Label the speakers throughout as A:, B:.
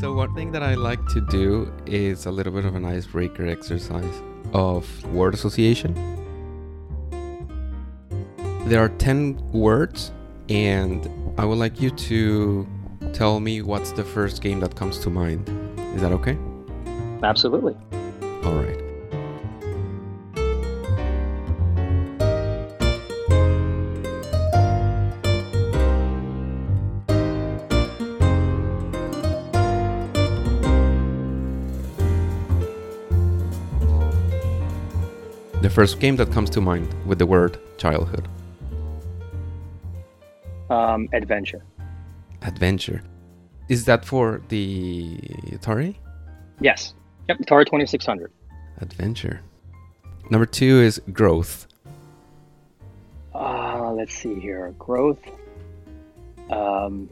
A: So one thing that I like to do is a little bit of an icebreaker exercise of word association. There are 10 words and I would like you to tell me what's the first game that comes to mind. Is that okay?
B: Absolutely.
A: All right. First game that comes to mind with the word childhood.
B: Um, adventure.
A: Adventure. Is that for the Atari?
B: Yes. Yep. Atari 2600.
A: Adventure. Number two is growth.
B: Uh, let's see here. Growth. Um,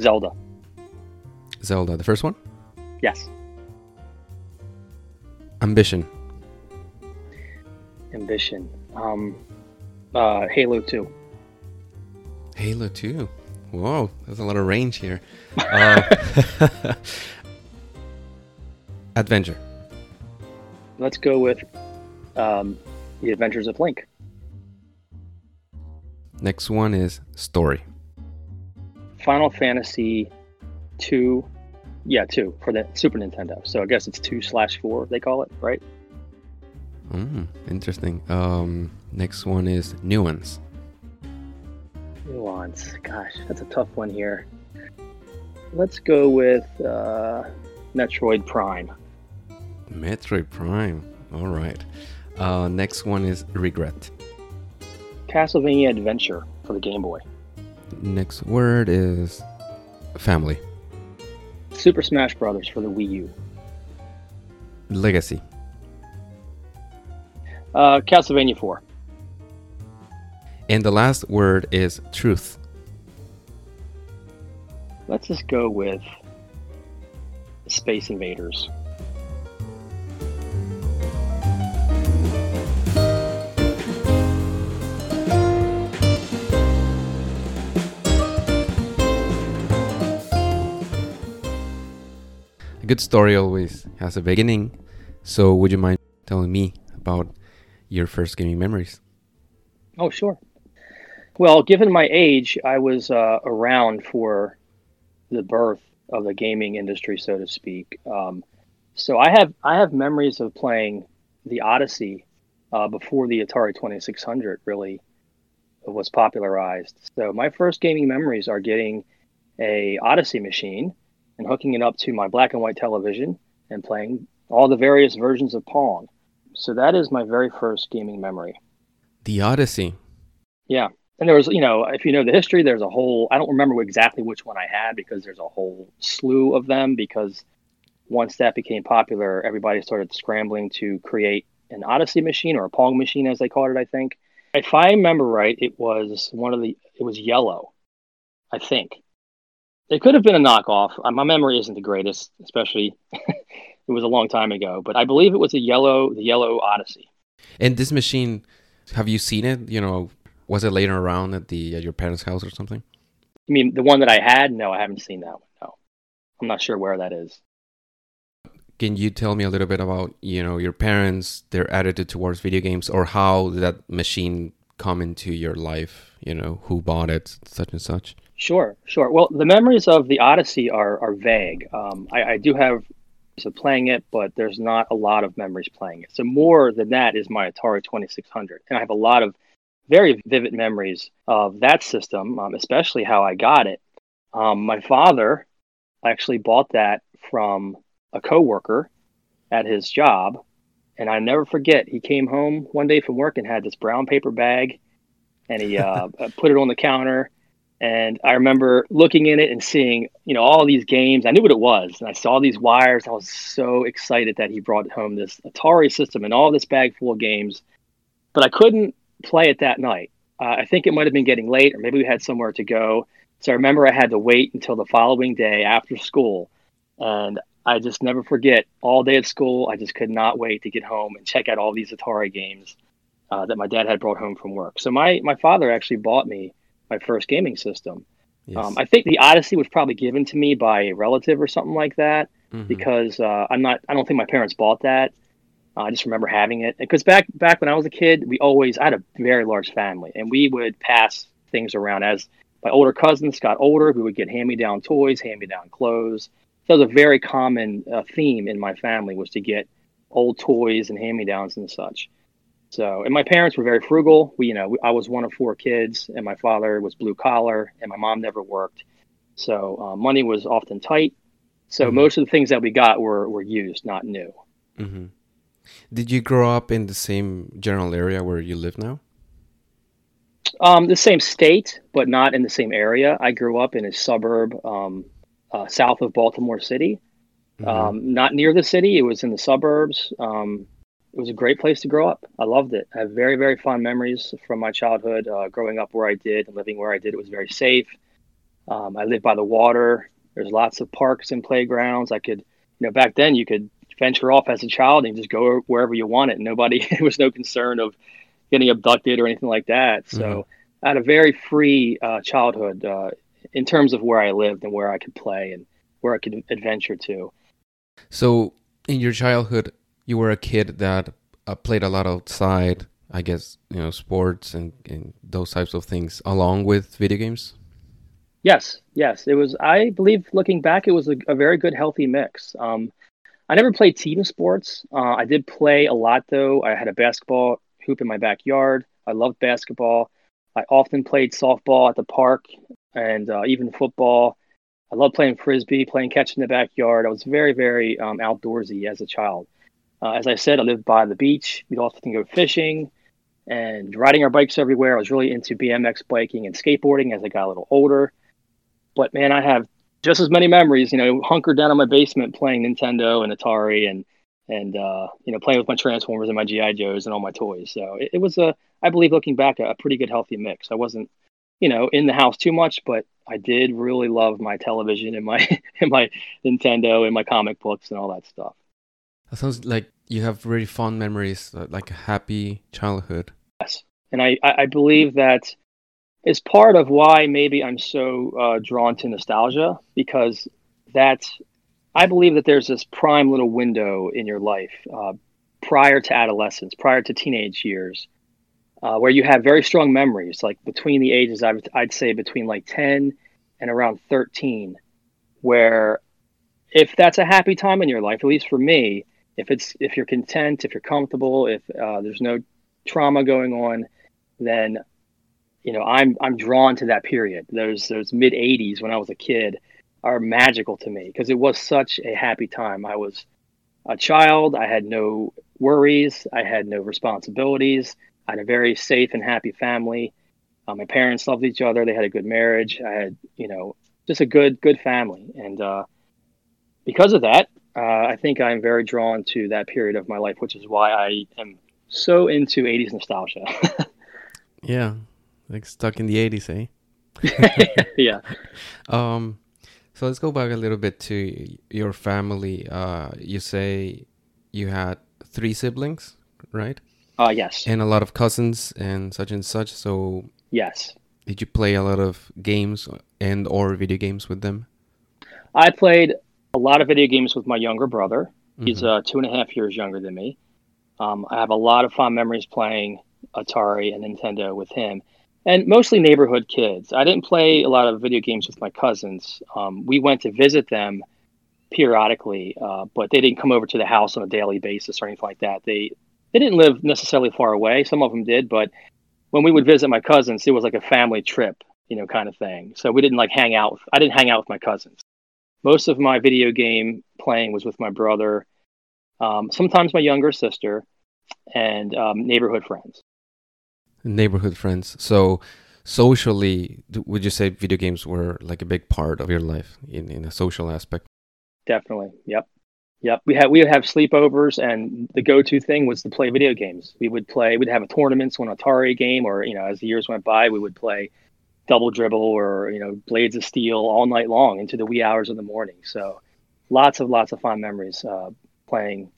B: Zelda.
A: Zelda, the first one.
B: Yes.
A: Ambition.
B: Ambition. Um, uh, Halo 2.
A: Halo 2. Whoa, there's a lot of range here. Uh, adventure.
B: Let's go with um, The Adventures of Link.
A: Next one is story.
B: Final Fantasy 2. Yeah, 2 for the Super Nintendo. So I guess it's 2 slash 4, they call it, right?
A: Mm, interesting. Um, next one is nuance.
B: Nuance. Gosh, that's a tough one here. Let's go with uh, Metroid Prime.
A: Metroid Prime. All right. Uh, next one is regret.
B: Castlevania Adventure for the Game Boy.
A: Next word is family.
B: Super Smash Brothers for the Wii U.
A: Legacy.
B: Uh, Castlevania 4.
A: And the last word is truth.
B: Let's just go with Space Invaders.
A: A good story always has a beginning. So, would you mind telling me about your first gaming memories?
B: Oh, sure. Well, given my age, I was uh, around for the birth of the gaming industry, so to speak. Um, so I have I have memories of playing the Odyssey uh, before the Atari Twenty Six Hundred really was popularized. So my first gaming memories are getting a Odyssey machine and hooking it up to my black and white television and playing all the various versions of Pong. So that is my very first gaming memory.
A: The Odyssey.
B: Yeah. And there was, you know, if you know the history, there's a whole, I don't remember exactly which one I had because there's a whole slew of them. Because once that became popular, everybody started scrambling to create an Odyssey machine or a Pong machine, as they called it, I think. If I remember right, it was one of the, it was yellow, I think. It could have been a knockoff. Uh, My memory isn't the greatest, especially it was a long time ago, but I believe it was a yellow, the yellow Odyssey.
A: And this machine, have you seen it? You know, was it laying around at the at your parents' house or something?
B: I mean, the one that I had, no, I haven't seen that one. No, I'm not sure where that is.
A: Can you tell me a little bit about you know your parents, their attitude towards video games, or how did that machine come into your life? You know, who bought it, such and such.
B: Sure, sure. Well, the memories of the Odyssey are are vague. Um, I, I do have of playing it, but there's not a lot of memories playing it. So more than that is my Atari 2600, and I have a lot of very vivid memories of that system, um, especially how I got it. Um, my father actually bought that from a coworker at his job, and I never forget. He came home one day from work and had this brown paper bag, and he uh, put it on the counter. And I remember looking in it and seeing, you know, all these games. I knew what it was, and I saw these wires. I was so excited that he brought home this Atari system and all this bag full of games, but I couldn't play it that night. Uh, I think it might have been getting late, or maybe we had somewhere to go. So I remember I had to wait until the following day after school, and I just never forget. All day at school, I just could not wait to get home and check out all these Atari games uh, that my dad had brought home from work. So my my father actually bought me my first gaming system. Yes. Um, I think the Odyssey was probably given to me by a relative or something like that mm-hmm. because uh, I'm not. I don't think my parents bought that. Uh, I just remember having it because back back when I was a kid, we always I had a very large family, and we would pass things around as my older cousins got older. We would get hand me down toys, hand me down clothes. So it was a very common uh, theme in my family was to get old toys and hand me downs and such. So, and my parents were very frugal. We, you know, I was one of four kids, and my father was blue collar, and my mom never worked. So, uh, money was often tight. So, mm-hmm. most of the things that we got were were used, not new.
A: Mm-hmm. Did you grow up in the same general area where you live now?
B: Um, the same state, but not in the same area. I grew up in a suburb um, uh, south of Baltimore City. Mm-hmm. Um, not near the city. It was in the suburbs. Um, it was a great place to grow up. I loved it. I have very, very fond memories from my childhood, uh, growing up where I did and living where I did. It was very safe. Um, I lived by the water. There's lots of parks and playgrounds. I could, you know, back then you could venture off as a child and just go wherever you wanted. Nobody, there was no concern of getting abducted or anything like that. So mm-hmm. I had a very free uh, childhood uh, in terms of where I lived and where I could play and where I could adventure to.
A: So in your childhood, you were a kid that uh, played a lot outside. I guess you know sports and, and those types of things along with video games.
B: Yes, yes, it was. I believe looking back, it was a, a very good, healthy mix. Um, I never played team sports. Uh, I did play a lot though. I had a basketball hoop in my backyard. I loved basketball. I often played softball at the park and uh, even football. I loved playing frisbee, playing catch in the backyard. I was very, very um, outdoorsy as a child. Uh, as I said, I lived by the beach. We'd often go fishing and riding our bikes everywhere. I was really into BMX biking and skateboarding as I got a little older. But man, I have just as many memories, you know, hunkered down in my basement playing Nintendo and Atari and and uh, you know playing with my Transformers and my GI Joes and all my toys. So it, it was a, I believe, looking back, a, a pretty good healthy mix. I wasn't, you know, in the house too much, but I did really love my television and my and my Nintendo and my comic books and all that stuff.
A: That sounds like you have really fond memories, uh, like a happy childhood.
B: Yes, and I I believe that is part of why maybe I'm so uh, drawn to nostalgia because that I believe that there's this prime little window in your life uh, prior to adolescence, prior to teenage years, uh, where you have very strong memories, like between the ages, I'd, I'd say between like 10 and around 13, where if that's a happy time in your life, at least for me, if it's if you're content, if you're comfortable, if uh, there's no trauma going on, then you know I'm I'm drawn to that period. Those those mid 80s when I was a kid are magical to me because it was such a happy time. I was a child. I had no worries. I had no responsibilities. I had a very safe and happy family. Uh, my parents loved each other. They had a good marriage. I had, you know, just a good, good family. And uh, because of that, uh, I think I'm very drawn to that period of my life, which is why I am so into 80s nostalgia.
A: yeah, like stuck in the 80s,
B: eh? yeah.
A: Um, so let's go back a little bit to your family. Uh, you say you had three siblings, right?
B: Uh, yes.
A: And a lot of cousins and such and such. So
B: yes.
A: Did you play a lot of games and or video games with them?
B: I played a lot of video games with my younger brother. He's mm-hmm. uh, two and a half years younger than me. Um, I have a lot of fond memories playing Atari and Nintendo with him, and mostly neighborhood kids. I didn't play a lot of video games with my cousins. Um, we went to visit them periodically, uh, but they didn't come over to the house on a daily basis or anything like that. They they didn't live necessarily far away. Some of them did, but when we would visit my cousins, it was like a family trip, you know, kind of thing. So we didn't like hang out. I didn't hang out with my cousins most of my video game playing was with my brother, um, sometimes my younger sister, and um, neighborhood friends.
A: Neighborhood friends. So, socially, would you say video games were like a big part of your life in, in a social aspect?
B: Definitely. Yep. Yep. We had we would have sleepovers, and the go-to thing was to play video games. We would play. We'd have a tournaments, one Atari game, or you know, as the years went by, we would play double dribble or you know blades of steel all night long into the wee hours of the morning. So lots of lots of fun memories uh, playing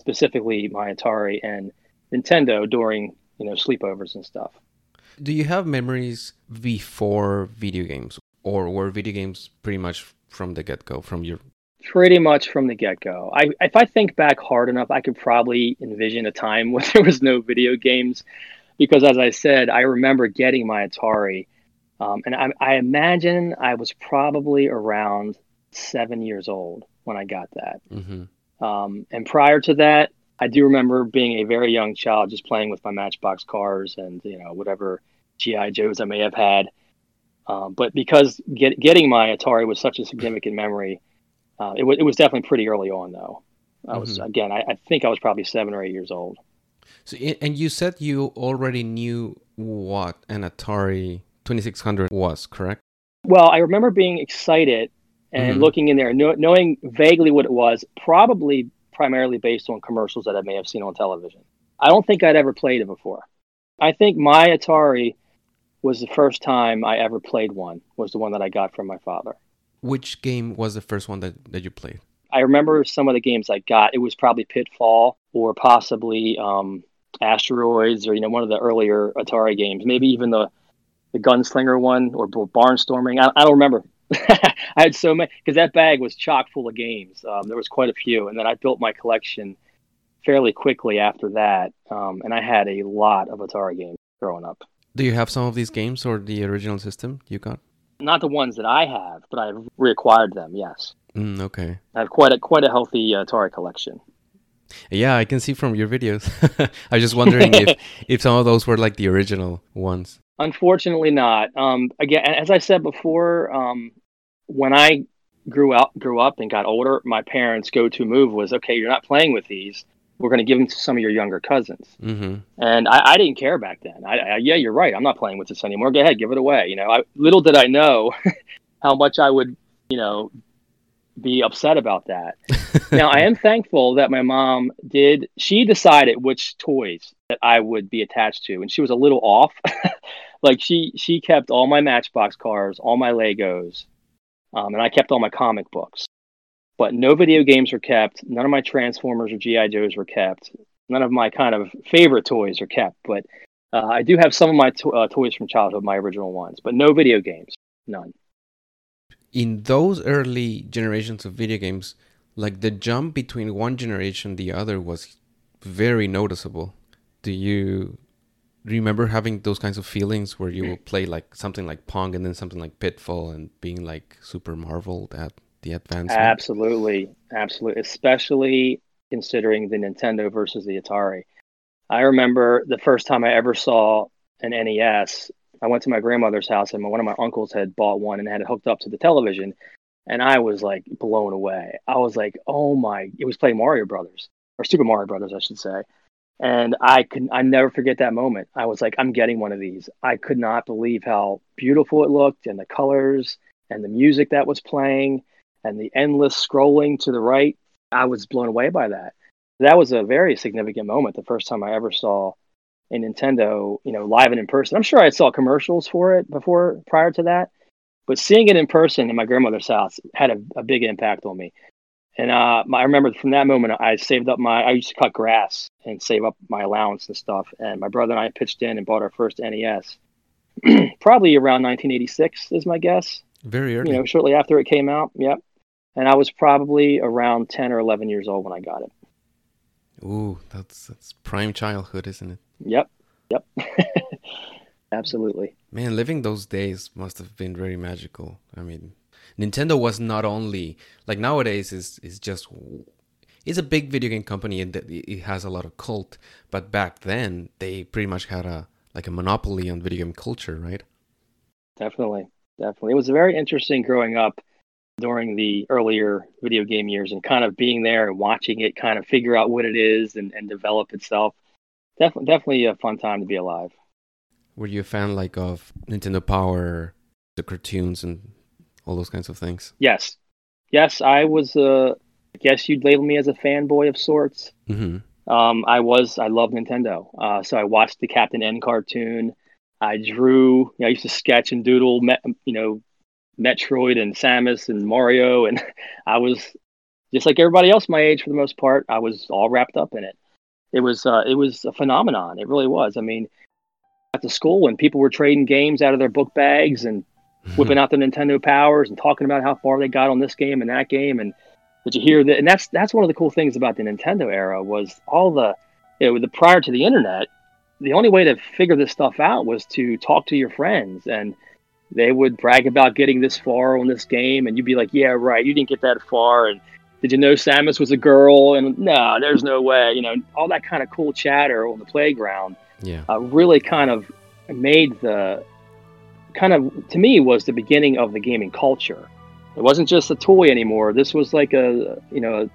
B: specifically my Atari and Nintendo during you know sleepovers and stuff.
A: Do you have memories before video games, or were video games pretty much from the get go, from your
B: pretty much from the get go. I if I think back hard enough, I could probably envision a time when there was no video games, because as I said, I remember getting my Atari, um, and I, I imagine I was probably around seven years old when I got that.
A: Mm-hmm.
B: Um, and prior to that, I do remember being a very young child, just playing with my Matchbox cars and you know whatever GI Joes I may have had. Um, but because get, getting my Atari was such a significant memory, uh, it, w- it was definitely pretty early on, though. I was
A: Mm-hmm.
B: again, I, I think I was probably seven or eight years old.
A: So, and you said you already knew what an Atari 2600 was, correct?
B: Well, I remember being excited and
A: Mhm.
B: looking in there, know, knowing vaguely what it was, probably primarily based on commercials that I may have seen on television. I don't think I'd ever played it before. I think my Atari was the first time I ever played one. Was the one that I got from my father.
A: Which game was the first one that, that you played?
B: I remember some of the games I got. It was probably Pitfall or possibly um, Asteroids or you know one of the earlier Atari games. Maybe even the the Gunslinger one or Barnstorming. I, I don't remember. I had so many because that bag was chock full of games. Um, there was quite a few, and then I built my collection fairly quickly after that. Um, and I had a lot of Atari games growing up.
A: Do you have some of these games or the original system you got?
B: Not the ones that I have, but I've reacquired them. Yes,
A: Mm, okay.
B: I have quite a quite a healthy uh, Atari collection.
A: Yeah, I can see from your videos. I was just wondering if, if some of those were like the original ones.
B: Unfortunately, not. Um, again, as I said before, um, when I grew up, grew up and got older, my parents' go-to move was, "Okay, you're not playing with these. We're going to give them to some of your younger cousins."
A: hmm
B: And I, I didn't care back then. I, I, yeah, you're right. I'm not playing with this anymore. Go ahead, give it away. You know, I, little did I know how much I would, you know, be upset about that. now, I am thankful that my mom did. She decided which toys that I would be attached to, and she was a little off. like she she kept all my Matchbox cars, all my Legos, um, and I kept all my comic books. But no video games were kept. None of my Transformers or GI Joes were kept. None of my kind of favorite toys are kept. But uh, I do have some of my to- uh, toys from childhood, my original ones. But no video games, none.
A: In those early generations of video games, like the jump between one generation and the other was very noticeable. Do you remember having those kinds of feelings where you will play like something like Pong and then something like Pitfall and being like super marveled at the advancement?
B: Absolutely, absolutely. Especially considering the Nintendo versus the Atari. I remember the first time I ever saw an NES. I went to my grandmother's house, and one of my uncles had bought one and had it hooked up to the television, and I was like blown away. I was like, "Oh my!" It was playing Mario Brothers or Super Mario Brothers, I should say. And I can I never forget that moment. I was like, "I'm getting one of these." I could not believe how beautiful it looked, and the colors, and the music that was playing and the endless scrolling to the right. I was blown away by that. That was a very significant moment. The first time I ever saw a Nintendo, you know, live and in person. I'm sure I saw commercials for it before, prior to that, but seeing it in person in my grandmother's house had a, a big impact on me. And uh, I remember from that moment, I saved up my. I used to cut grass and save up my allowance and stuff. And my brother and I pitched in and bought our first NES, probably around 1986 is my guess
A: Very early.
B: you know, shortly after it came out. Yep. And I was probably around 10 or 11 years old when I got it.
A: Ooh, that's that's prime childhood, isn't it?
B: Yep. Yep. Absolutely.
A: Man, living those days must have been very magical. I mean, Nintendo was not only like nowadays is is just it's a big video game company and it has a lot of cult, but back then they pretty much had a like a monopoly on video game culture, right?
B: Definitely. Definitely. It was very interesting growing up during the earlier video game years and kind of being there and watching it kind of figure out what it is and, and develop itself. Definitely, definitely a fun time to be alive.
A: Were you a fan like of Nintendo Power, the cartoons, and all those kinds of things?
B: Yes. Yes, I was, uh, I guess you'd label me as a fanboy of sorts.
A: hmm
B: Um, I was I love Nintendo, uh, so I watched the Captain N cartoon. I drew. You know, I used to sketch and doodle. Met, you know, Metroid and Samus and Mario, and I was just like everybody else my age for the most part. I was all wrapped up in it. It was uh, it was a phenomenon. It really was. I mean, at the school when people were trading games out of their book bags and whipping out the Nintendo powers and talking about how far they got on this game and that game. And did you hear that? And that's that's one of the cool things about the Nintendo era was all the you know the prior to the internet. The only way to figure this stuff out was to talk to your friends, and they would brag about getting this far on this game, and you'd be like, "Yeah, right, you didn't get that far." And did you know Samus was a girl? And no, there's no way. You know, all that kind of cool chatter on the playground.
A: Yeah,
B: uh, really kind of made the kind of to me was the beginning of the gaming culture. It wasn't just a toy anymore. This was like a you know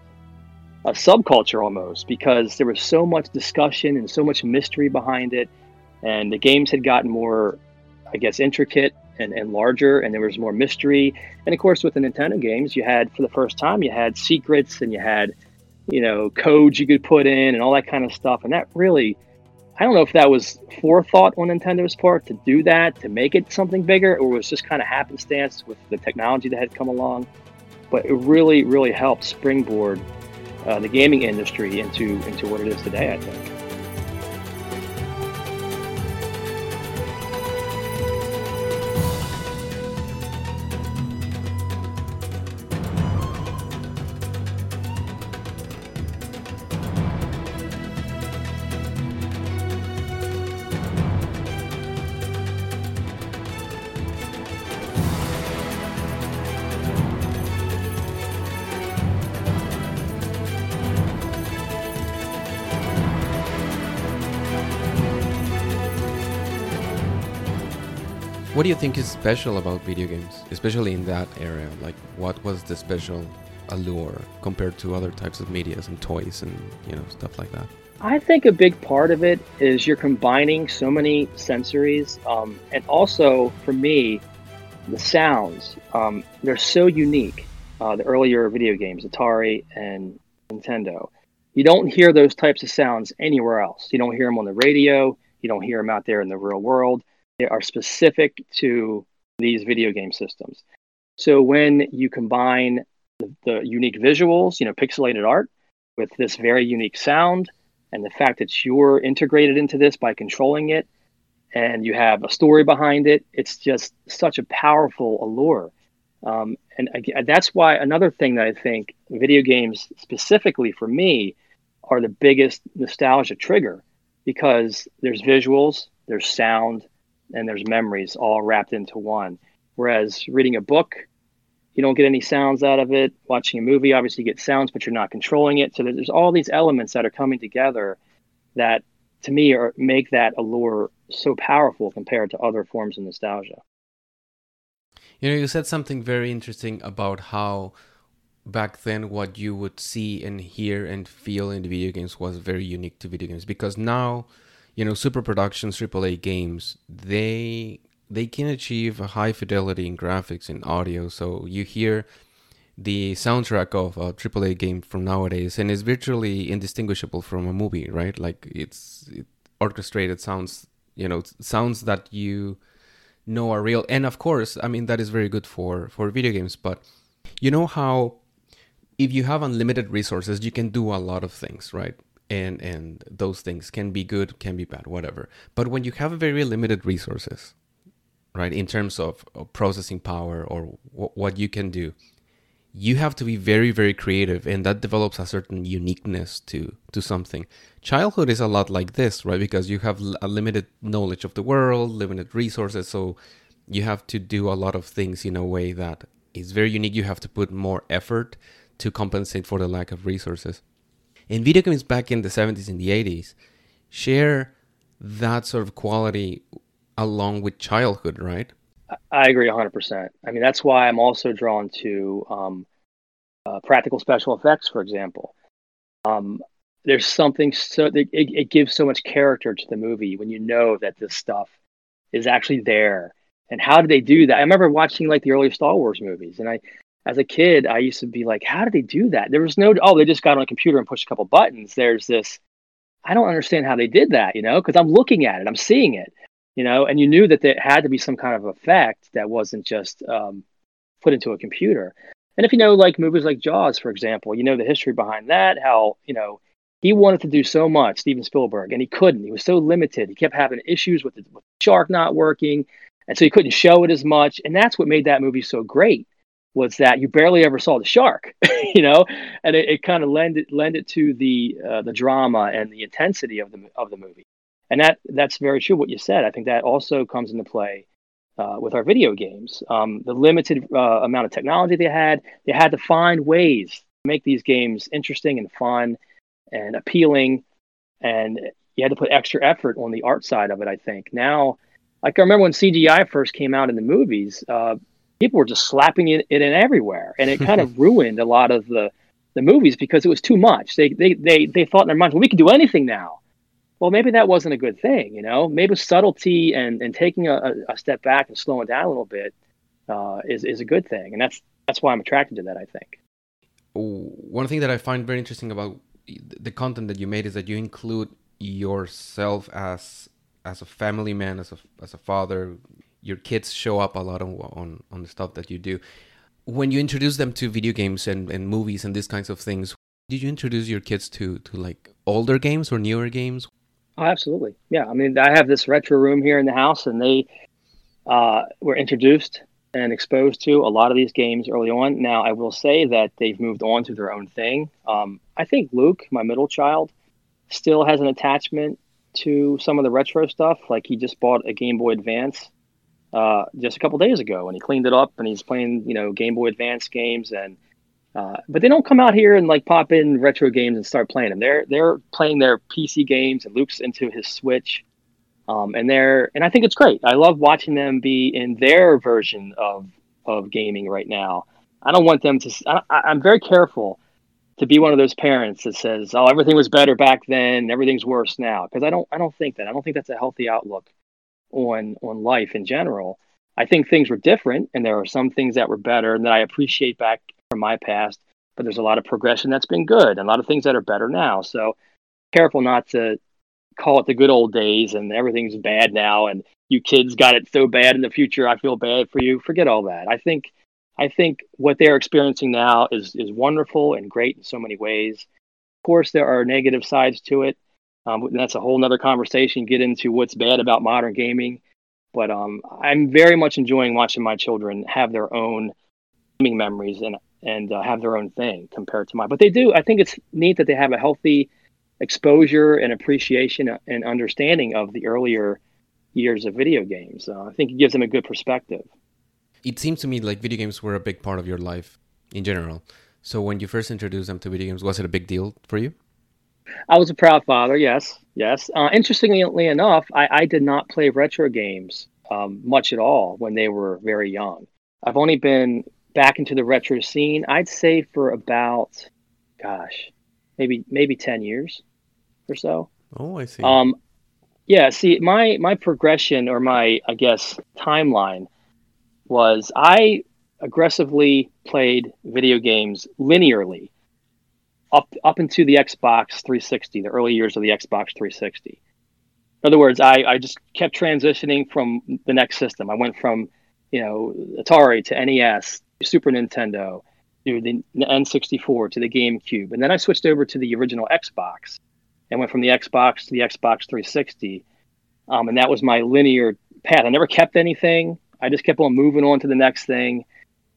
B: a, a subculture almost because there was so much discussion and so much mystery behind it, and the games had gotten more, I guess, intricate and, and larger, and there was more mystery. And of course, with the Nintendo games, you had for the first time you had secrets and you had you know codes you could put in and all that kind of stuff, and that really I don't know if that was forethought on Nintendo's part to do that, to make it something bigger, or was just kind of happenstance with the technology that had come along. But it really, really helped springboard uh, the gaming industry into into what it is today. I think.
A: What do you think is special about video games, especially in that area? Like, what was the special allure compared to other types of medias and toys and you know stuff like that?
B: I think a big part of it is you're combining so many sensories, um, and also for me, the sounds. Um, they're so unique. Uh, the earlier video games, Atari and Nintendo, you don't hear those types of sounds anywhere else. You don't hear them on the radio. You don't hear them out there in the real world are specific to these video game systems. So when you combine the, the, unique visuals, you know, pixelated art with this very unique sound and the fact that you're integrated into this by controlling it and you have a story behind it, it's just such a powerful allure. Um, and again, that's why another thing that I think video games specifically for me are the biggest nostalgia trigger because there's visuals, there's sound, and there's memories all wrapped into one. Whereas reading a book, you don't get any sounds out of it. Watching a movie, obviously, you get sounds, but you're not controlling it. So there's all these elements that are coming together that, to me, are, make that allure so powerful compared to other forms of nostalgia.
A: You know, you said something very interesting about how back then what you would see and hear and feel in the video games was very unique to video games because now you know super productions aaa games they they can achieve a high fidelity in graphics and audio. So you hear the soundtrack of a aaa game from nowadays and it's virtually indistinguishable from a movie right? Like it's it, orchestrated sounds you know sounds that you know are real. And of course i mean that is very good for for video games but you know how if you have unlimited resources you can do a lot of things right and and those things can be good can be bad whatever. But when you have very limited resources right in terms of, of processing power or w- what you can do you have to be very very creative and that develops a certain uniqueness to to something. Childhood is a lot like this right because you have a limited knowledge of the world limited resources so you have to do a lot of things in a way that is very unique. You have to put more effort to compensate for the lack of resources and video games back in the 70s and the 80s share that sort of quality along with childhood, right?
B: I agree 100%. I mean, that's why I'm also drawn to um, uh, practical special effects, for example. Um, there's something so it, it gives so much character to the movie when you know that this stuff is actually there. And how did they do that? I remember watching like the early Star Wars movies, and I as a kid, I used to be like, how did they do that? There was no, oh, they just got on a computer and pushed a couple buttons. There's this, I don't understand how they did that, you know, because I'm looking at it, I'm seeing it, you know, and you knew that there had to be some kind of effect that wasn't just um, put into a computer. And if you know, like movies like Jaws, for example, you know the history behind that, how, you know, he wanted to do so much, Steven Spielberg, and he couldn't. He was so limited. He kept having issues with the, with the shark not working. and so he couldn't show it as much. And that's what made that movie so great was that you barely ever saw the shark, you know, and it, it kind of lend it lend it to the uh, the drama and the intensity of the of the movie. And that that's very true what you said. I think that also comes into play uh, with our video games. Um, the limited uh, amount of technology they had, they had to find ways to make these games interesting and fun and appealing. And you had to put extra effort on the art side of it. I think now, like I remember when CGI first came out in the movies, uh, people were just slapping it, it in everywhere, and it kind of ruined a lot of the the movies because it was too much. They they they they thought in their minds, well, we can do anything now. Well, maybe that wasn't a good thing, you know. Maybe subtlety and and taking a, a step back and slowing down a little bit uh, is is a good thing, and that's that's why I'm attracted to that. I think.
A: One thing that I find very interesting about the content that you made is that you include yourself as as a family man, as a as a father. Your kids show up a lot on on on the stuff that you do. When you introduce them to video games and, and movies and these kinds of things, did you introduce your kids to to like older games or newer games?
B: Oh, absolutely. Yeah. I mean, I have this retro room here in the house, and they uh, were introduced and exposed to a lot of these games early on. Now, I will say that they've moved on to their own thing. Um, I think Luke, my middle child, still has an attachment to some of the retro stuff. Like he just bought a Game Boy Advance uh, just a couple days ago, and he cleaned it up, and he's playing, you know, Game Boy Advance games. And uh, but they don't come out here and like pop in retro games and start playing them. They're they're playing their PC games, and Luke's into his Switch. Um, and they're and I think it's great. I love watching them be in their version of of gaming right now. I don't want them to. I, I'm very careful to be one of those parents that says, "Oh, everything was better back then, everything's worse now," because I don't I don't think that. I don't think that's a healthy outlook on on life in general. I think things were different, and there are some things that were better and that I appreciate back from my past. But there's a lot of progression that's been good, and a lot of things that are better now. So careful not to call it the good old days and everything's bad now, and you kids got it so bad in the future. I feel bad for you. Forget all that. I think I think what they're experiencing now is is wonderful and great in so many ways. Of course, there are negative sides to it. Um, that's a whole nother conversation. Get into what's bad about modern gaming, but um, I'm very much enjoying watching my children have their own gaming memories and and uh, have their own thing compared to mine. But they do. I think it's neat that they have a healthy exposure and appreciation and understanding of the earlier years of video games. Uh, I think it gives them a good perspective
A: it seems to me like video games were a big part of your life in general. So when you first introduced them to video games, was it a big deal for you?
B: I was a proud father. Yes, yes. Uh, interestingly enough, I, I, did not play retro games um, much at all when they were very young. I've only been back into the retro scene. I'd say for about, gosh, maybe maybe ten years or so.
A: Oh, I see.
B: Um, yeah. See, my my progression or my I guess timeline was I aggressively played video games linearly up up into the Xbox 360, the early years of the Xbox 360. In other words, I, I just kept transitioning from the next system. I went from, you know, Atari to NES, Super Nintendo, to the N64 to the GameCube, and then I switched over to the original Xbox, and went from the Xbox to the Xbox 360, um, and that was my linear path. I never kept anything. I just kept on moving on to the next thing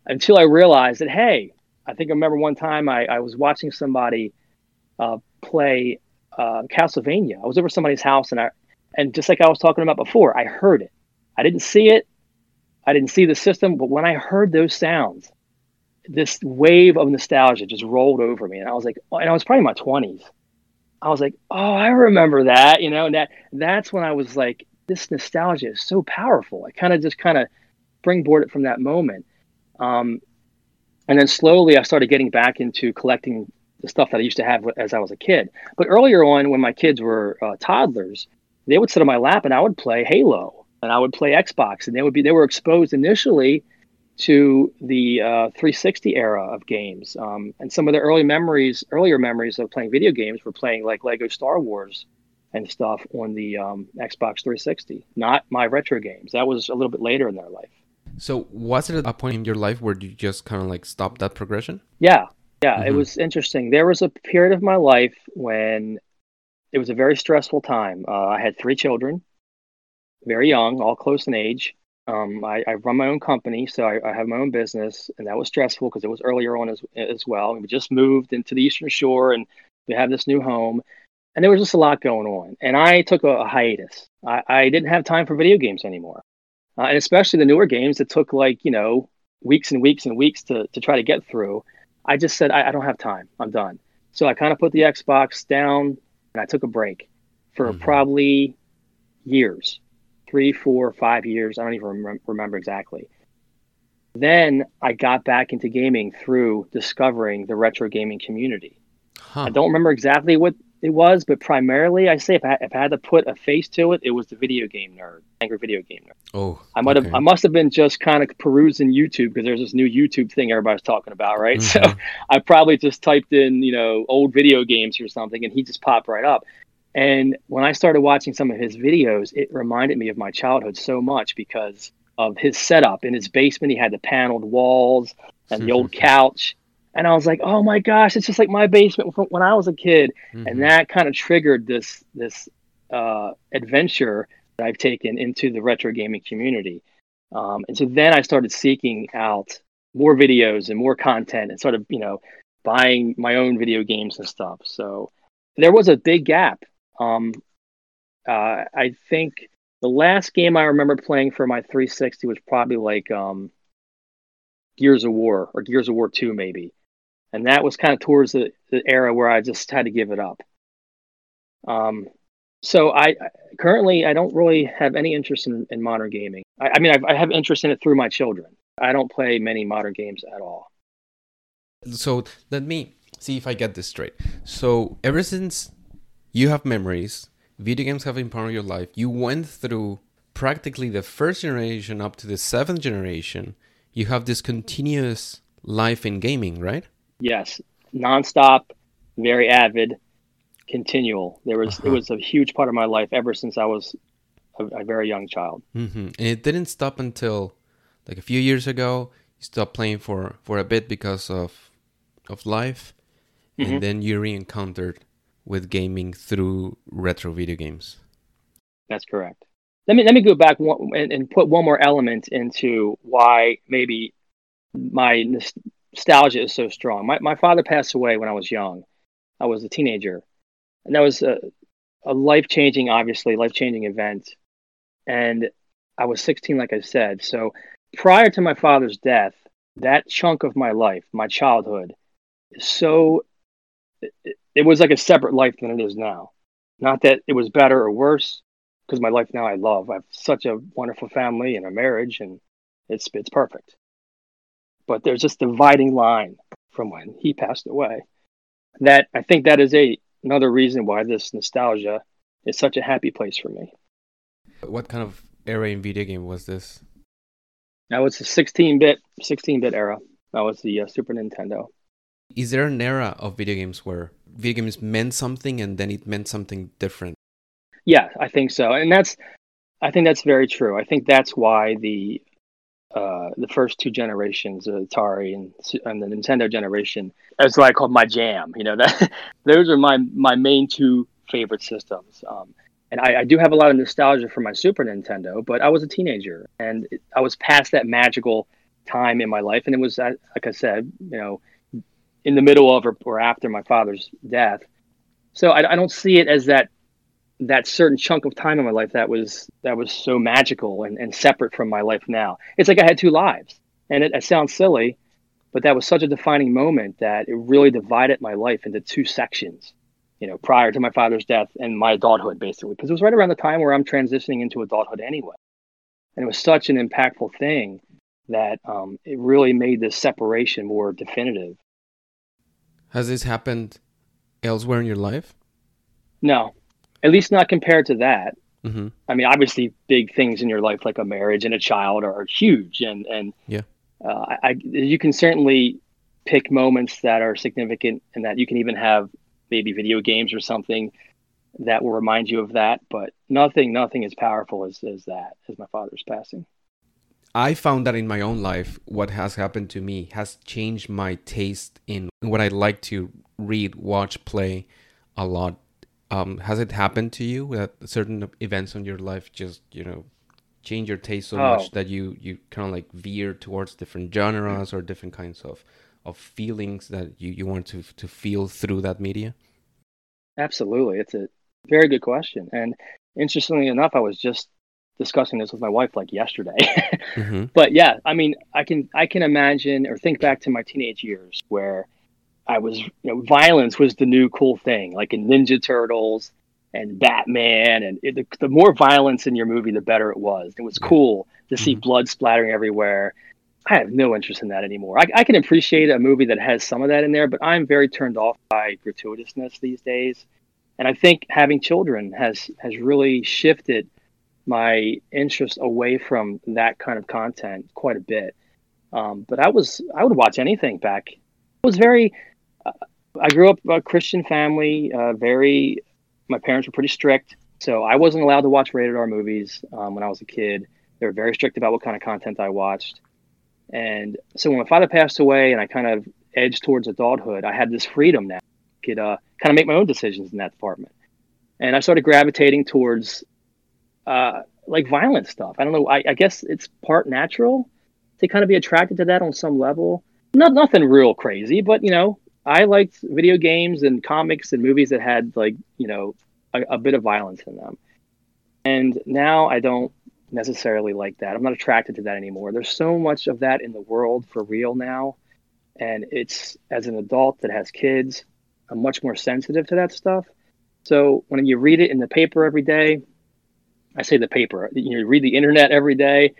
B: until I realized that, hey, I think I remember one time I, I was watching somebody uh, play uh, Castlevania. I was over somebody's house and I, and just like I was talking about before, I heard it. I didn't see it. I didn't see the system, but when I heard those sounds, this wave of nostalgia just rolled over me, and I was like, oh, and I was probably in my twenties. I was like, oh, I remember that, you know, and that that's when I was like, this nostalgia is so powerful. I kind of just kind of springboard it from that moment. Um, and then slowly I started getting back into collecting the stuff that I used to have as I was a kid. But earlier on, when my kids were uh, toddlers, they would sit on my lap and I would play Halo and I would play Xbox, and they would be they were exposed initially to the uh, 360 era of games. Um, and some of the early memories, earlier memories of playing video games, were playing like Lego Star Wars and stuff on the um, Xbox 360, not my retro games. That was a little bit later in their life.
A: So, was it a point in your life where you just kind of like stopped that progression?
B: Yeah, yeah, mm-hmm. it was interesting. There was a period of my life when it was a very stressful time. Uh, I had three children, very young, all close in age. Um, I, I, run my own company, so I, I, have my own business, and that was stressful because it was earlier on as, as well. We just moved into the Eastern Shore, and we have this new home, and there was just a lot going on. And I took a, a hiatus. I, I, didn't have time for video games anymore, uh, and especially the newer games that took like you know weeks and weeks and weeks to to try to get through. I just said I, I don't have time. I'm done. So I kind of put the Xbox down, and I took a break for mm-hmm. probably years three, four, five years. I don't even rem- remember exactly. Then I got back into gaming through discovering the retro gaming community. Huh. I don't remember exactly what it was, but primarily, I say if I, if I had to put a face to it, it was the video game nerd, angry video game nerd.
A: Oh,
B: I might okay. have, I must have been just kind of perusing YouTube because there's this new YouTube thing everybody's talking about, right? Mm-hmm. So I probably just typed in, you know, old video games or something, and he just popped right up. And when I started watching some of his videos, it reminded me of my childhood so much because of his setup in his basement. He had the paneled walls and the old couch. And I was like, oh my gosh, it's just like my basement when I was a kid. Mm-hmm. And that kind of triggered this this uh, adventure that I've taken into the retro gaming community. Um, and so then I started seeking out more videos and more content and sort of, you know, buying my own video games and stuff. So there was a big gap um, uh, I think the last game I remember playing for my 360 was probably like um, Gears of War or Gears of War 2, maybe. And that was kind of towards the, the era where I just had to give it up. Um, so I currently I don't really have any interest in, in modern gaming. I, I mean I've, I have interest in it through my children. I don't play many modern games at all.
A: So let me see if I get this straight. So ever since you have memories. Video games have been part of your life. You went through practically the first generation up to the seventh generation. You have this continuous life in gaming, right?
B: Yes, nonstop, very avid, continual. There was uh-huh. it was a huge part of my life ever since I was a, a very young child.
A: Mm-hmm. And it didn't stop until like a few years ago. You stopped playing for for a bit because of of life, mm-hmm. and then you re-encountered with gaming through retro video games.
B: That's correct. Let me let me go back one, and, and put one more element into why maybe my nostalgia is so strong. My my father passed away when I was young. I was a teenager, and that was a, a life changing, obviously life changing event. And I was 16, like I said. So prior to my father's death, that chunk of my life, my childhood, so it, it was like a separate life than it is now. Not that it was better or worse, because my life now I love. I have such a wonderful family and a marriage, and it's it's perfect. But there's this dividing line from when he passed away. That I think that is a another reason why this nostalgia is such a happy place for me.
A: What kind of era in video game was this?
B: That was the 16-bit 16-bit era. That was the uh, Super Nintendo.
A: Is there an era of video games where video games meant something and then it meant something different?
B: Yeah, I think so. And that's I think that's very true. I think that's why the uh, the first two generations, of Atari and, and the Nintendo generation, that's what I called my jam. You know, that those are my my main two favorite systems. Um, and I, I, do have a lot of nostalgia for my Super Nintendo, but I was a teenager and I was past that magical time in my life, and it was like I said, you know, in the middle of or, or after my father's death. So I, I, don't see it as that that certain chunk of time in my life that was that was so magical and, and separate from my life now. It's like I had two lives, and it, it sounds silly, but that was such a defining moment that it really divided my life into two sections. You know, prior to my father's death and my adulthood, basically, because it was right around the time where I'm transitioning into adulthood anyway, and it was such an impactful thing that um, it really made this separation more definitive
A: has this happened elsewhere in your life?
B: No, at least not compared to that. Mm-hmm. I mean, obviously, big things in your life like a marriage and a child are, huge, and and
A: yeah,
B: uh, I, you can certainly pick moments that are significant, and that you can even have maybe video games or something that will remind you of that. But nothing, nothing as powerful as as that as my father's passing.
A: I found that in my own life, what has happened to me has changed my taste in what I like to read, watch, play a lot. Um, has it happened to you that certain events in your life just, you know, change your taste so
B: Oh.
A: much that you you kind of like veer towards different genres or different kinds of of feelings that you you want to to feel through that media?
B: Absolutely. It's a very good question. And interestingly enough, I was just discussing this with my wife like yesterday.
A: hmm
B: but yeah, I mean, I can I can imagine or think back to my teenage years where I was, you know, violence was the new cool thing, like in Ninja Turtles and Batman, and it, the, the more violence in your movie, the better it was. It was cool to see
A: Mhm.
B: blood splattering everywhere. I have no interest in that anymore. I, I can appreciate a movie that has some of that in there, but I'm very turned off by gratuitousness these days. And I think having children has has really shifted my interest away from that kind of content quite a bit. Um, but I was I would watch anything back. I was very. I grew up a Christian family. Uh, very, my parents were pretty strict, so I wasn't allowed to watch rated R movies um, when I was a kid. They were very strict about what kind of content I watched. And so when my father passed away, and I kind of edged towards adulthood, I had this freedom now. I could uh, kind of make my own decisions in that department. And I started gravitating towards uh, like violent stuff. I don't know. I, I guess it's part natural to kind of be attracted to that on some level. Not nothing real crazy, but you know, I liked video games and comics and movies that had like you know a, a bit of violence in them. And now I don't necessarily like that. I'm not attracted to that anymore. There's so much of that in the world for real now, and it's as an adult that has kids, I'm much more sensitive to that stuff. So when you read it in the paper every day, I say the paper. You read the internet every day,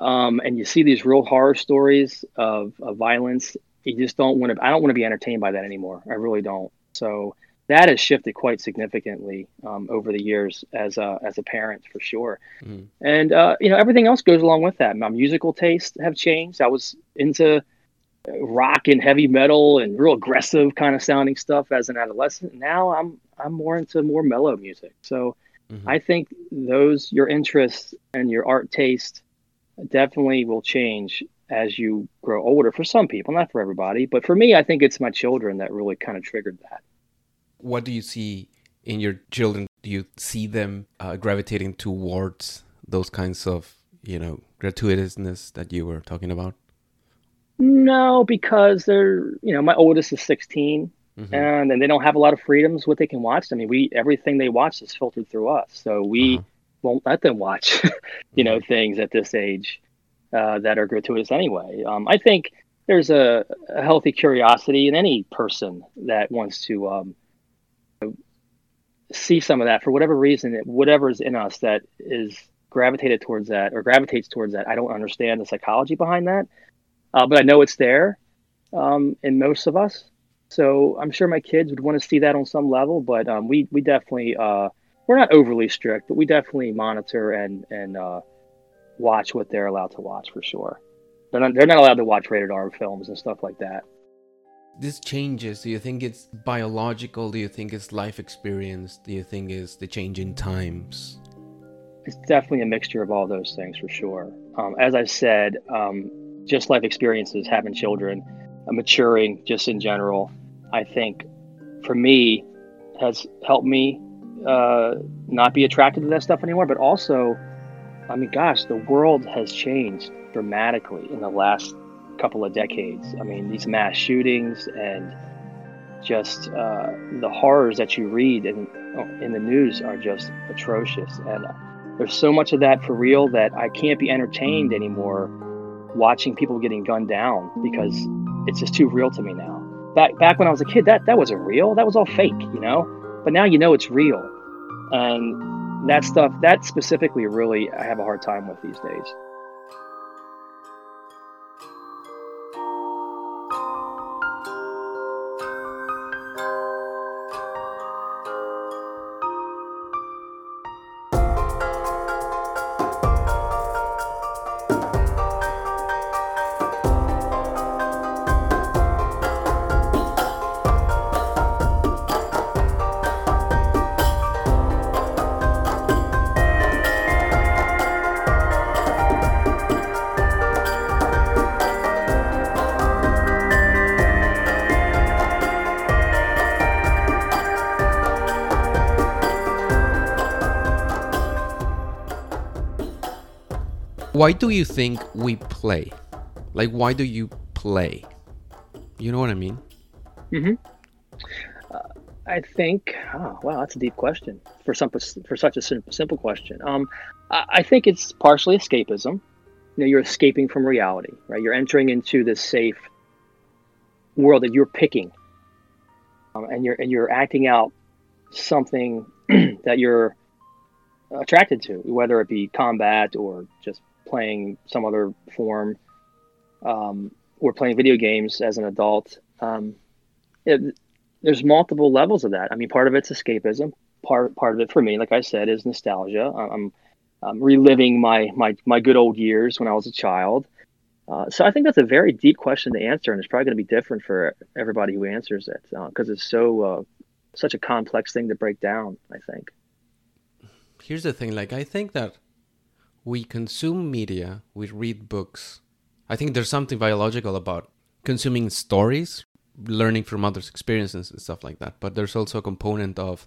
B: um, and you see these real horror stories of, of violence. You just don't want to. I don't want to be entertained by that anymore. I really don't. So that has shifted quite significantly um, over the years as a as a parent for sure.
A: Mm.
B: And uh, you know everything else goes along with that. My musical tastes have changed. I was into rock and heavy metal and real aggressive kind of sounding stuff as an adolescent. Now I'm I'm more into more mellow music. So
A: Mhm.
B: I think those your interests and your art taste definitely will change as you grow older for some people, not for everybody. But for me, I think it's my children that really kind of triggered that.
A: What do you see in your children? Do you see them uh, gravitating towards those kinds of you know gratuitousness that you were talking about?
B: No, because they're, you know, my oldest is 16
A: Mhm.
B: and then they don't have a lot of freedoms what they can watch. I mean, we everything they watch is filtered through us. So we
A: Uh-huh.
B: won't let them watch, you know, things at this age uh, that are gratuitous anyway. Um, I think there's a, a healthy curiosity in any person that wants to um, see some of that for whatever reason, whatever's in us that is gravitated towards that or gravitates towards that. I don't understand the psychology behind that, uh, but I know it's there um, in most of us. So I'm sure my kids would want to see that on some level, but um, we we definitely uh, we're not overly strict, but we definitely monitor and and uh, watch what they're allowed to watch for sure. They're not they're not allowed to watch rated R films and stuff like that.
A: This changes. Do you think it's biological? Do you think it's life experience? Do you think it's the change in times?
B: It's definitely a mixture of all those things for sure. Um, as I said, um, just life experiences, having children, uh, maturing, just in general, I think for me has helped me uh, not be attracted to that stuff anymore. But also, I mean, gosh, the world has changed dramatically in the last couple of decades. I mean, these mass shootings and just uh, the horrors that you read in in the news are just atrocious and there's so much of that for real that I can't be entertained anymore watching people getting gunned down because it's just too real to me now. Back back when I was a kid, that that wasn't real. That was all fake, you know. But now you know it's real, and that stuff that specifically really I have a hard time with these days.
A: Why do you think we play? Like, why do you play? You know what I mean?
B: Mm-hmm. Uh, I think. Oh, wow, that's a deep question for some for such a simple question. Um, I think it's partially escapism. You know, you're escaping from reality, right? You're entering into this safe world that you're picking, um, and you're and you're acting out something that you're attracted to, whether it be combat or just playing some other form um, or playing video games as an adult. Um, it, there's multiple levels of that. I mean, part of it's escapism. Part part of it for me, like I said, is nostalgia. I'm, I'm reliving my my my good old years when I was a child. Uh, so I think that's a very deep question to answer, and it's probably going to be different for everybody who answers it because uh, it's so uh, such a complex thing to break down. I think.
A: Here's the thing: like, I think that we consume media, we read books. I think there's something biological about consuming stories, learning from others' experiences and stuff like that. But there's also a component of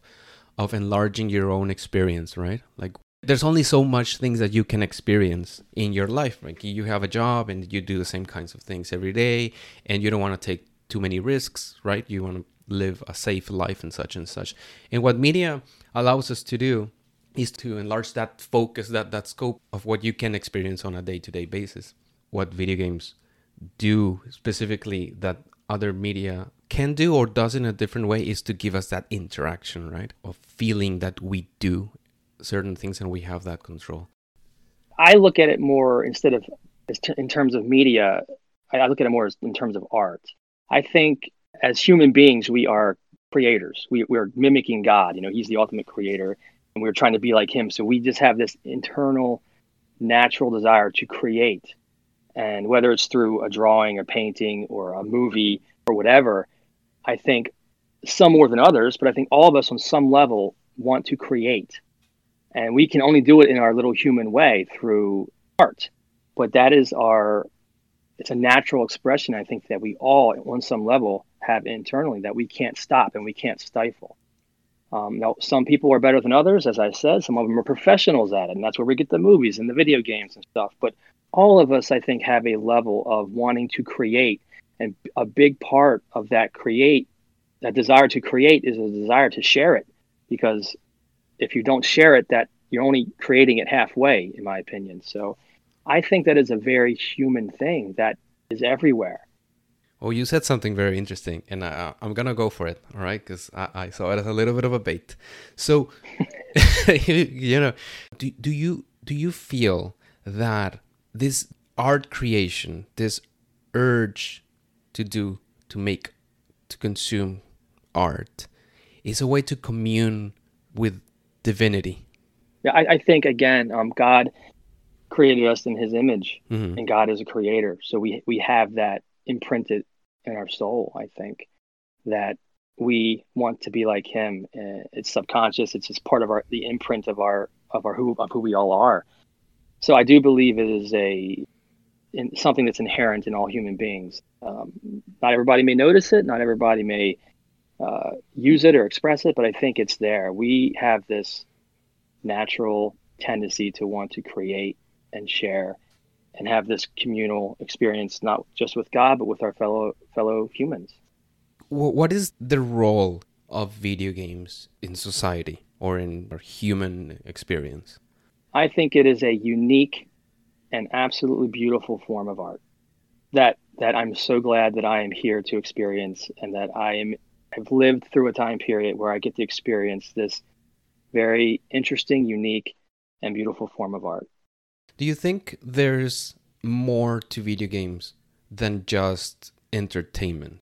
A: of enlarging your own experience, right? Like there's only so much things that you can experience in your life. Like you have a job and you do the same kinds of things every day and you don't want to take too many risks, right? You want to live a safe life and such and such. And what media allows us to do is to enlarge that focus, that that scope of what you can experience on a day-to-day basis. What video games do specifically that other media can do or does in a different way is to give us that interaction, right? Of feeling that we do certain things and we have that control.
B: I look at it more instead of in terms of media, I look at it more in terms of art. I think as human beings, we are creators. We, we're mimicking God. You know, He's the ultimate creator and we are trying to be like him. So we just have this internal, natural desire to create. And whether it's through a drawing, a painting, or a movie, or whatever, I think some more than others, but I think all of us on some level want to create. And we can only do it in our little human way through art. But that is our, it's a natural expression, I think, that we all, on some level, have internally that we can't stop and we can't stifle. Um, now, some people are better than others, as I said. Some of them are professionals at it, and that's where we get the movies and the video games and stuff. But all of us, I think, have a level of wanting to create, and a big part of that create, that desire to create, is a desire to share it. Because if you don't share it, that you're only creating it halfway, in my opinion. So, I think that is a very human thing that is everywhere.
A: Oh, you said something very interesting, and I, am gonna go for it. All right, because I, I, saw it as a little bit of a bait. So, you know, do do you do you feel that this art creation, this urge to do, to make, to consume art, is a way to commune with divinity?
B: Yeah, I, I think again, um, God created us in His image, mm-hmm. and God is a creator, so we we have that imprinted in our soul. I think that we want to be like him. It's subconscious. It's just part of our the imprint of our of our who of who we all are. So I do believe it is a in, something that's inherent in all human beings. Um, not everybody may notice it. Not everybody may uh, use it or express it, but I think it's there. We have this natural tendency to want to create and share and have this communal experience not just with God but with our fellow fellow humans.
A: What is the role of video games in society or in our human experience?
B: I think it is a unique and absolutely beautiful form of art that that I'm so glad that I am here to experience and that I am have lived through a time period where I get to experience this very interesting, unique, and beautiful form of art.
A: Do you think there's more to video games than just entertainment?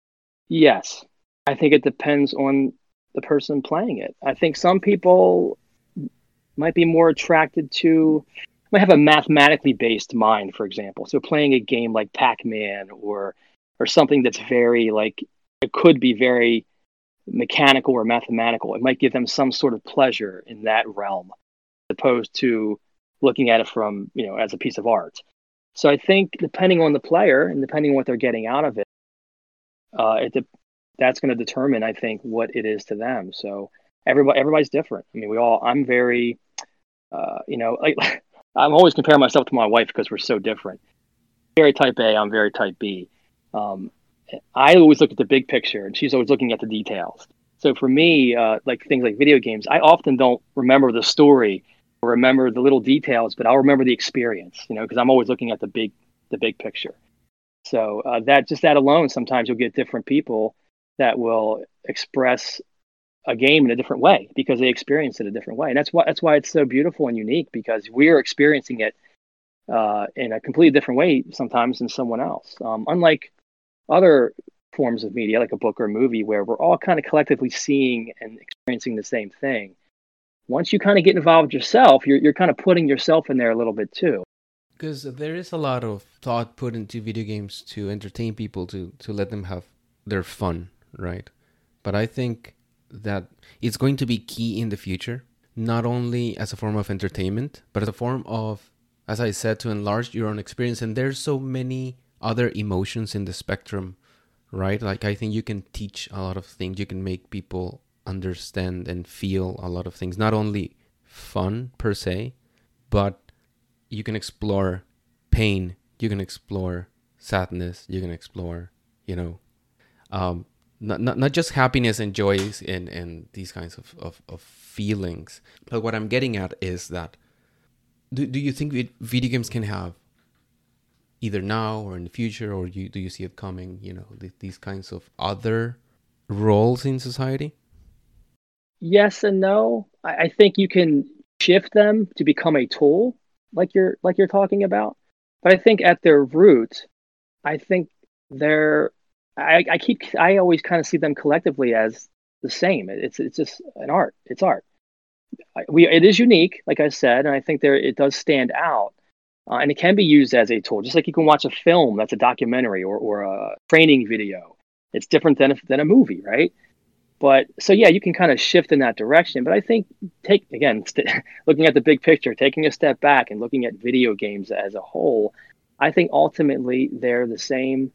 B: Yes. I think it depends on the person playing it. I think some people might be more attracted to might have a mathematically based mind, for example. So playing a game like Pac-Man or or something that's very like it could be very mechanical or mathematical. It might give them some sort of pleasure in that realm, as opposed to looking at it from you know as a piece of art. So I think depending on the player and depending on what they're getting out of it, uh, it de- that's going to determine I think what it is to them. So everybody everybody's different. I mean, we all I'm very uh, you know like I'm always comparing myself to my wife because we're so different. Very type A, I'm very type B. Um, I always look at the big picture, and she's always looking at the details. So for me, uh, like things like video games, I often don't remember the story or remember the little details, but I'll remember the experience. You know, because I'm always looking at the big the big picture. So uh, that just that alone, sometimes you'll get different people that will express a game in a different way because they experience it a different way, and that's why that's why it's so beautiful and unique because we're experiencing it uh, in a completely different way sometimes than someone else. Um, unlike other forms of media, like a book or a movie, where we're all kind of collectively seeing and experiencing the same thing. Once you kind of get involved yourself, you're you're kind of putting yourself in there a little bit too.
A: Because there is a lot of thought put into video games to entertain people, to to let them have their fun, right? But I think that it's going to be key in the future, not only as a form of entertainment, but as a form of, as I said, to enlarge your own experience. And there's so many other emotions in the spectrum, right? Like I think you can teach a lot of things. You can make people understand and feel a lot of things. Not only fun per se, but you can explore pain, you can explore sadness, you can explore, you know, um, not, not, not just happiness and joys and, and these kinds of, of, of feelings. But what I'm getting at is that do, do you think video games can have either now or in the future, or you, do you see it coming, you know, these kinds of other roles in society?
B: Yes and no. I, I think you can shift them to become a tool like you're like you're talking about. But I think at their root, I think they're I, I keep I always kind of see them collectively as the same. It's it's just an art. It's art. We it is unique, like I said, and I think there it does stand out, uh, and it can be used as a tool. Just like you can watch a film that's a documentary or or a training video. It's different than than a movie, right? But so yeah, you can kind of shift in that direction. But I think take again, st- looking at the big picture, taking a step back and looking at video games as a whole, I think ultimately they're the same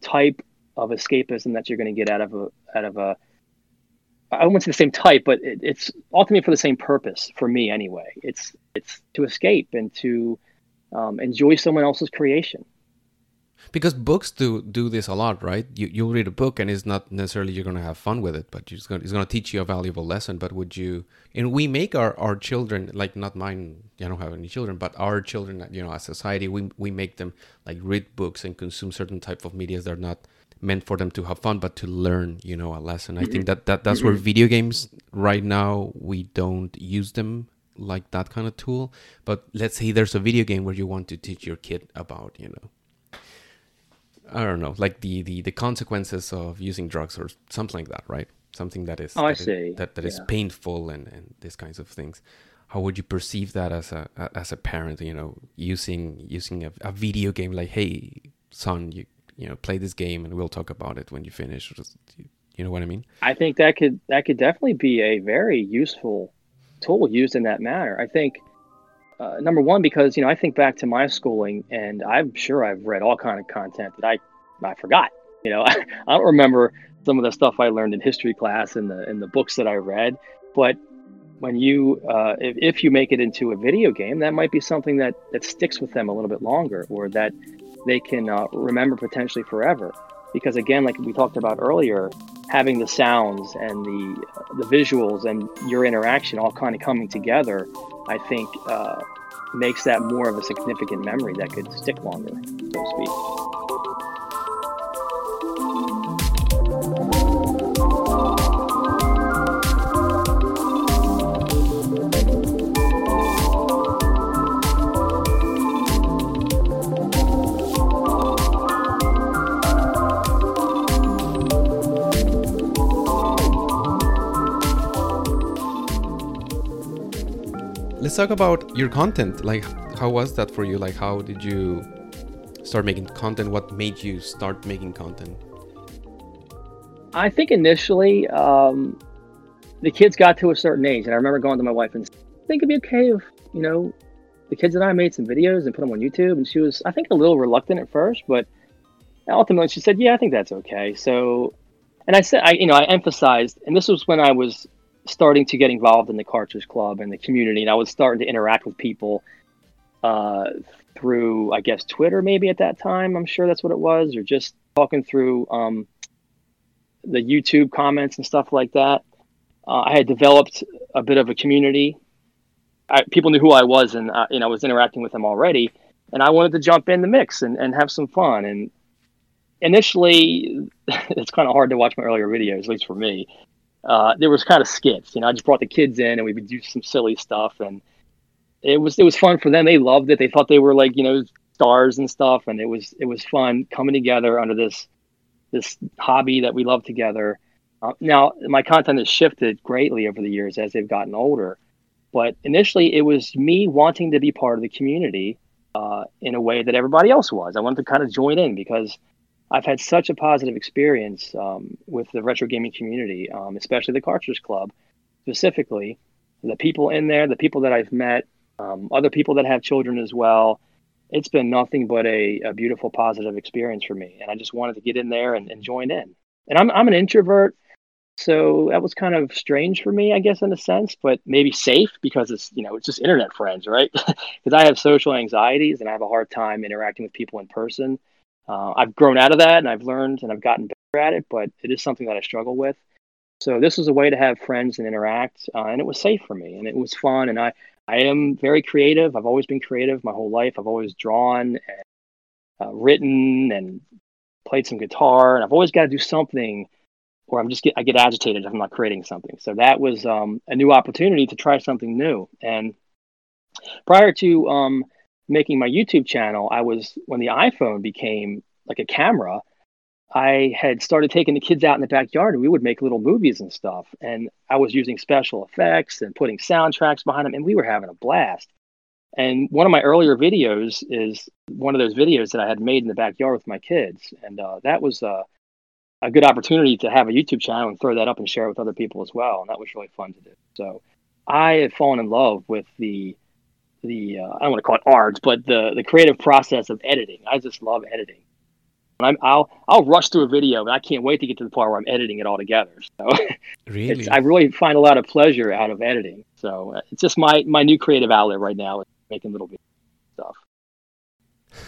B: type of escapism that you're going to get out of a out of a I won't say the same type, but it, it's ultimately for the same purpose for me anyway. It's it's to escape and to um, enjoy someone else's creation
A: because books do do this a lot right you you'll read a book and it's not necessarily you're going to have fun with it but it's going, it's going to teach you a valuable lesson but would you and we make our our children like not mine i don't have any children but our children you know as society we we make them like read books and consume certain type of media that are not meant for them to have fun but to learn you know a lesson mm-hmm. i think that, that that's mm-hmm. where video games right now we don't use them like that kind of tool but let's say there's a video game where you want to teach your kid about you know I don't know, like the the the consequences of using drugs or something like that, right? Something that is
B: oh,
A: that
B: I see.
A: Is, that that yeah. is painful and and these kinds of things. How would you perceive that as a as a parent? You know, using using a, a video game like, hey, son, you you know, play this game and we'll talk about it when you finish. You know what I mean?
B: I think that could that could definitely be a very useful tool used in that manner. I think uh, number one, because you know, I think back to my schooling, and I'm sure I've read all kind of content that I I forgot. You know, I, I don't remember some of the stuff I learned in history class and the in the books that I read. But when you, uh, if, if you make it into a video game, that might be something that that sticks with them a little bit longer, or that they can uh, remember potentially forever. Because again, like we talked about earlier, having the sounds and the the visuals and your interaction all kind of coming together I think uh, makes that more of a significant memory that could stick longer, so to speak.
A: Let's talk about your content. Like, how was that for you? Like, how did you start making content? What made you start making content?
B: I think initially, um, the kids got to a certain age, and I remember going to my wife and I think it'd be okay if you know the kids and I made some videos and put them on YouTube. And she was, I think, a little reluctant at first, but ultimately she said, "Yeah, I think that's okay." So, and I said, I you know, I emphasized, and this was when I was starting to get involved in the Cartridge Club and the community, and I was starting to interact with people uh, through, I guess, Twitter maybe at that time. I'm sure that's what it was, or just talking through um, the YouTube comments and stuff like that. Uh, I had developed a bit of a community. I, people knew who I was, and uh, you know, I was interacting with them already. And I wanted to jump in the mix and, and have some fun. And initially, it's kind of hard to watch my earlier videos, at least for me. Uh, there was kind of skits, you know. I just brought the kids in, and we would do some silly stuff, and it was it was fun for them. They loved it. They thought they were like you know stars and stuff, and it was it was fun coming together under this this hobby that we love together. Uh, now my content has shifted greatly over the years as they've gotten older, but initially it was me wanting to be part of the community uh, in a way that everybody else was. I wanted to kind of join in because I've had such a positive experience um, with the retro gaming community, um, especially the Cartridge Club specifically. The people in there, the people that I've met, um, other people that have children as well. It's been nothing but a, a, beautiful, positive experience for me. And I just wanted to get in there and, and join in. And I'm, I'm an introvert. So that was kind of strange for me, I guess, in a sense, but maybe safe because it's, you know, it's just internet friends, right? Because I have social anxieties and I have a hard time interacting with people in person. Uh, I've grown out of that and I've learned and I've gotten better at it, but it is something that I struggle with. So this was a way to have friends and interact, uh, and it was safe for me and it was fun. And I, I am very creative. I've always been creative my whole life. I've always drawn and uh, written and played some guitar, and I've always got to do something or I'm just get I get agitated if I'm not creating something. So that was um, a new opportunity to try something new. And prior to um, making my YouTube channel, I was when the iPhone became like a camera. I had started taking the kids out in the backyard and we would make little movies and stuff. And I was using special effects and putting soundtracks behind them, and we were having a blast. And one of my earlier videos is one of those videos that I had made in the backyard with my kids, and uh, that was uh, a good opportunity to have a YouTube channel and throw that up and share it with other people as well. And that was really fun to do. So I have fallen in love with the the uh, I don't want to call it art, but the the creative process of editing. I just love editing. I'm, I'll I'll rush through a video, and I can't wait to get to the part where I'm editing it all together. So
A: really,
B: I really find a lot of pleasure out of editing. So uh, it's just my my new creative outlet right now, is making little stuff.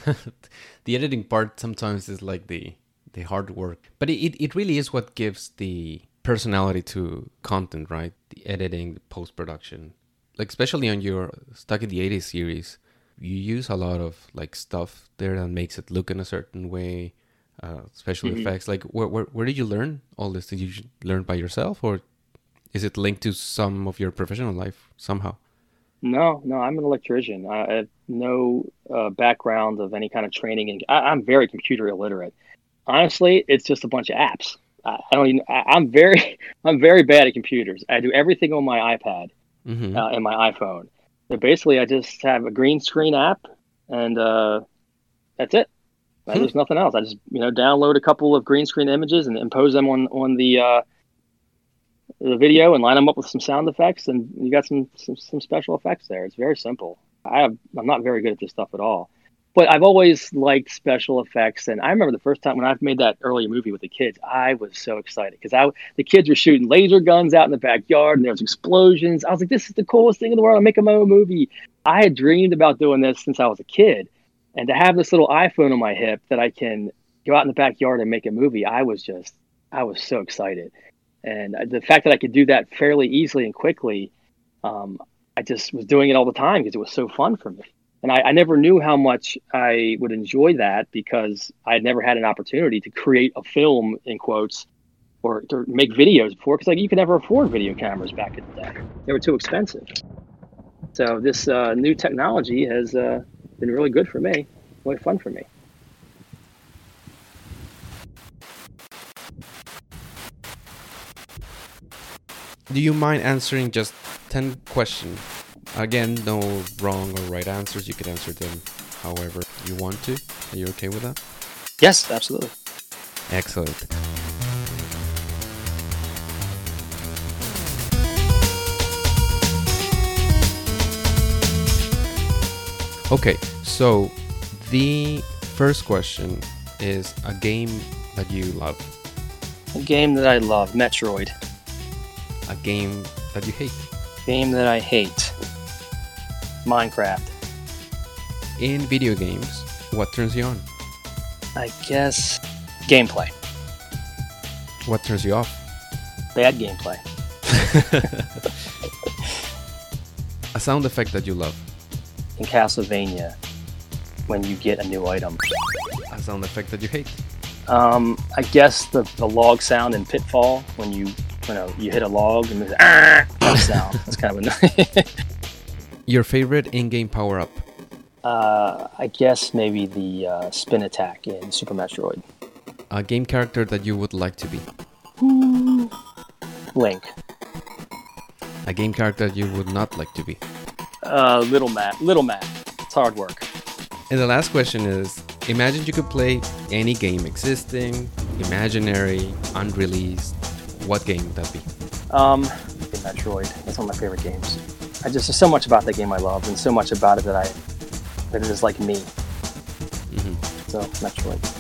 A: the editing part sometimes is like the the hard work. But it, it really is what gives the personality to content, right? The editing, the post production. Like especially on your Stuck in the 80s series, you use a lot of like stuff there that makes it look in a certain way, uh, special mm-hmm. effects. Like where, where where did you learn all this? Did you learn by yourself or is it linked to some of your professional life somehow?
B: No, no, I'm an electrician. I have no uh, background of any kind of training, and I, am very computer illiterate honestly, it's just a bunch of apps. I, I don't even. I, am very, I'm very bad at computers. I do everything on my iPad mm-hmm. uh, and my iPhone. So basically, I just have a green screen app, and uh, that's it. Hmm. There's nothing else. I just you know download a couple of green screen images and impose them on on the uh, the video and line them up with some sound effects, and you got some, some some special effects there. It's very simple. I have I'm not very good at this stuff at all but I've always liked special effects, and I remember the first time when I've made that earlier movie with the kids, I was so excited because I the kids were shooting laser guns out in the backyard, and there was explosions. I was like, "This is the coolest thing in the world! I'm making my own movie." I had dreamed about doing this since I was a kid, and to have this little iPhone on my hip that I can go out in the backyard and make a movie, I was just, I was so excited, and the fact that I could do that fairly easily and quickly, um, I just was doing it all the time because it was so fun for me and I, I, never knew how much I would enjoy that because I had never had an opportunity to create a film in quotes or to make videos before because like you could never afford video cameras back in the day; they were too expensive. So this uh, new technology has uh, been really good for me, really fun for me.
A: Do you mind answering just ten questions Again, no wrong or right answers. You can answer them however you want to. Are you okay with that?
B: Yes, absolutely.
A: Excellent. Okay, so the first question is a game that you love.
B: A game that I love, Metroid.
A: A game that you hate. A game that you hate.
B: Game that I hate. Minecraft.
A: In video games, what turns you on?
B: I guess gameplay.
A: What turns you off?
B: Bad gameplay.
A: A sound effect that you love.
B: In Castlevania, when you get a new item.
A: A sound effect that you hate.
B: Um, I guess the, the log sound in Pitfall when you you know you hit a log and there's ah that sound. That's kind of annoying.
A: Your favorite in-game power-up.
B: uh, I guess maybe the uh, spin attack in Super Metroid.
A: A game character that you would like to be.
B: Link.
A: A game character that you would not like to be.
B: Uh, Little Mac. Little Mac. It's hard work.
A: And the last question is Imagine you could play any game existing, imaginary, unreleased. What game would that be?
B: Um, Metroid. That's one of my favorite games. I just there's so much about that game I love, and so much about it that I that it is like me.
A: hmm
B: So Metroid.